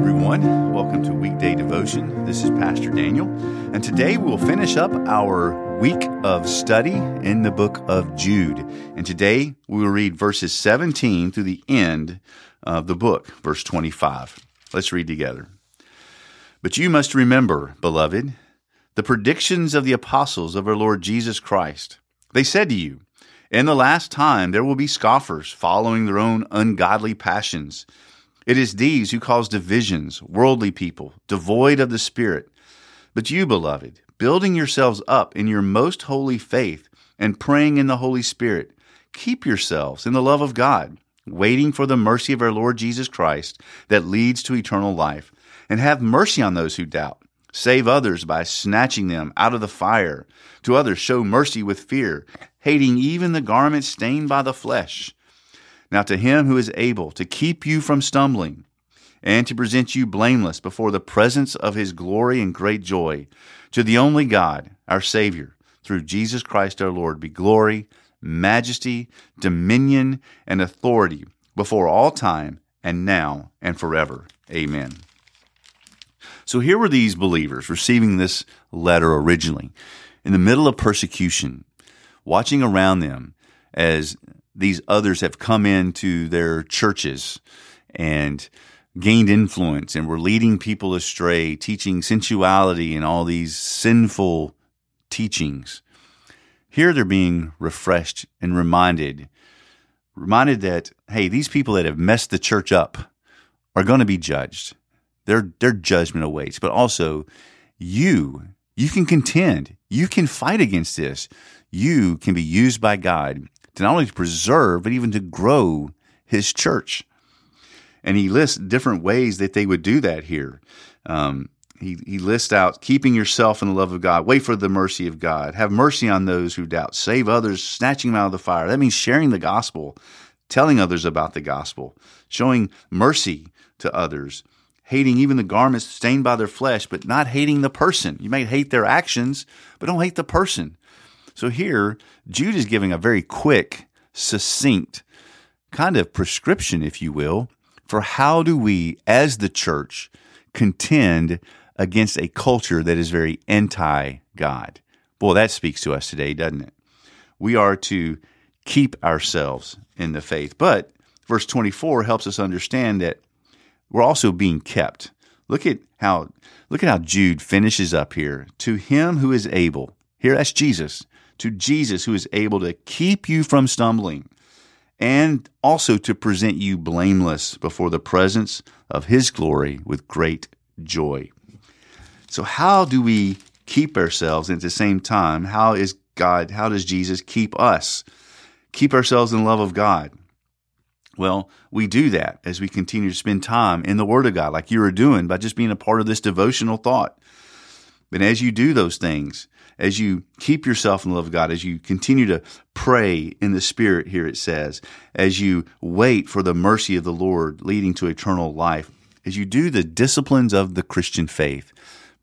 everyone. Welcome to Weekday Devotion. This is Pastor Daniel, and today we'll finish up our week of study in the book of Jude. And today we will read verses 17 through the end of the book, verse 25. Let's read together. But you must remember, beloved, the predictions of the apostles of our Lord Jesus Christ. They said to you, In the last time there will be scoffers following their own ungodly passions it is these who cause divisions, worldly people, devoid of the Spirit. But you, beloved, building yourselves up in your most holy faith and praying in the Holy Spirit, keep yourselves in the love of God, waiting for the mercy of our Lord Jesus Christ that leads to eternal life. And have mercy on those who doubt. Save others by snatching them out of the fire. To others, show mercy with fear, hating even the garment stained by the flesh now to him who is able to keep you from stumbling and to present you blameless before the presence of his glory and great joy, to the only God, our Savior, through Jesus Christ our Lord, be glory, majesty, dominion, and authority before all time and now and forever. Amen. So here were these believers receiving this letter originally in the middle of persecution, watching around them as these others have come into their churches and gained influence and were leading people astray, teaching sensuality and all these sinful teachings. Here they're being refreshed and reminded, reminded that, hey, these people that have messed the church up are going to be judged. Their, their judgment awaits, but also you, you can contend. You can fight against this. You can be used by God to not only to preserve, but even to grow his church. And he lists different ways that they would do that here. Um, he, he lists out keeping yourself in the love of God, wait for the mercy of God, have mercy on those who doubt, save others, snatching them out of the fire. That means sharing the gospel, telling others about the gospel, showing mercy to others, hating even the garments stained by their flesh, but not hating the person. You may hate their actions, but don't hate the person. So here, Jude is giving a very quick, succinct kind of prescription, if you will, for how do we, as the church, contend against a culture that is very anti God. Boy, that speaks to us today, doesn't it? We are to keep ourselves in the faith. But verse 24 helps us understand that we're also being kept. Look at how look at how Jude finishes up here. To him who is able. Here that's Jesus to Jesus who is able to keep you from stumbling and also to present you blameless before the presence of his glory with great joy. So how do we keep ourselves at the same time? How is God, how does Jesus keep us? Keep ourselves in love of God. Well, we do that as we continue to spend time in the Word of God, like you are doing by just being a part of this devotional thought. But as you do those things, as you keep yourself in the love of God, as you continue to pray in the Spirit, here it says, as you wait for the mercy of the Lord leading to eternal life, as you do the disciplines of the Christian faith,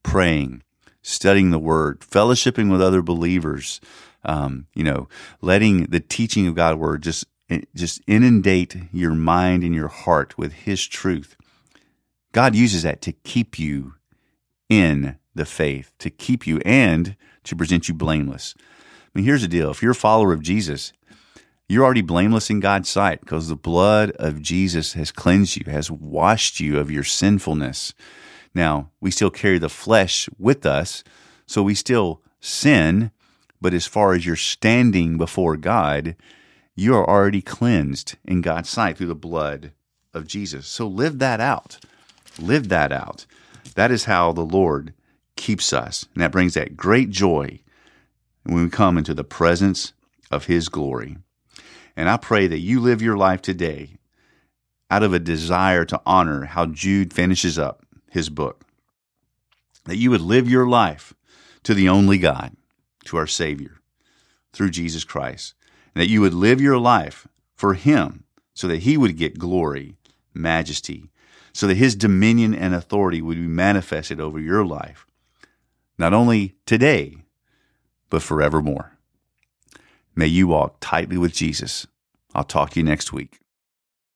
praying, studying the Word, fellowshipping with other believers, um, you know, letting the teaching of God's Word just just inundate your mind and your heart with His truth. God uses that to keep you in the faith, to keep you and to present you blameless. I mean, here's the deal if you're a follower of Jesus, you're already blameless in God's sight because the blood of Jesus has cleansed you, has washed you of your sinfulness. Now, we still carry the flesh with us, so we still sin, but as far as you're standing before God, you are already cleansed in God's sight through the blood of Jesus. So live that out. Live that out. That is how the Lord keeps us. And that brings that great joy when we come into the presence of His glory. And I pray that you live your life today out of a desire to honor how Jude finishes up his book. That you would live your life to the only God, to our Savior, through Jesus Christ. And that you would live your life for Him so that He would get glory, majesty, so that His dominion and authority would be manifested over your life not only today, but forevermore. May you walk tightly with Jesus. I'll talk to you next week.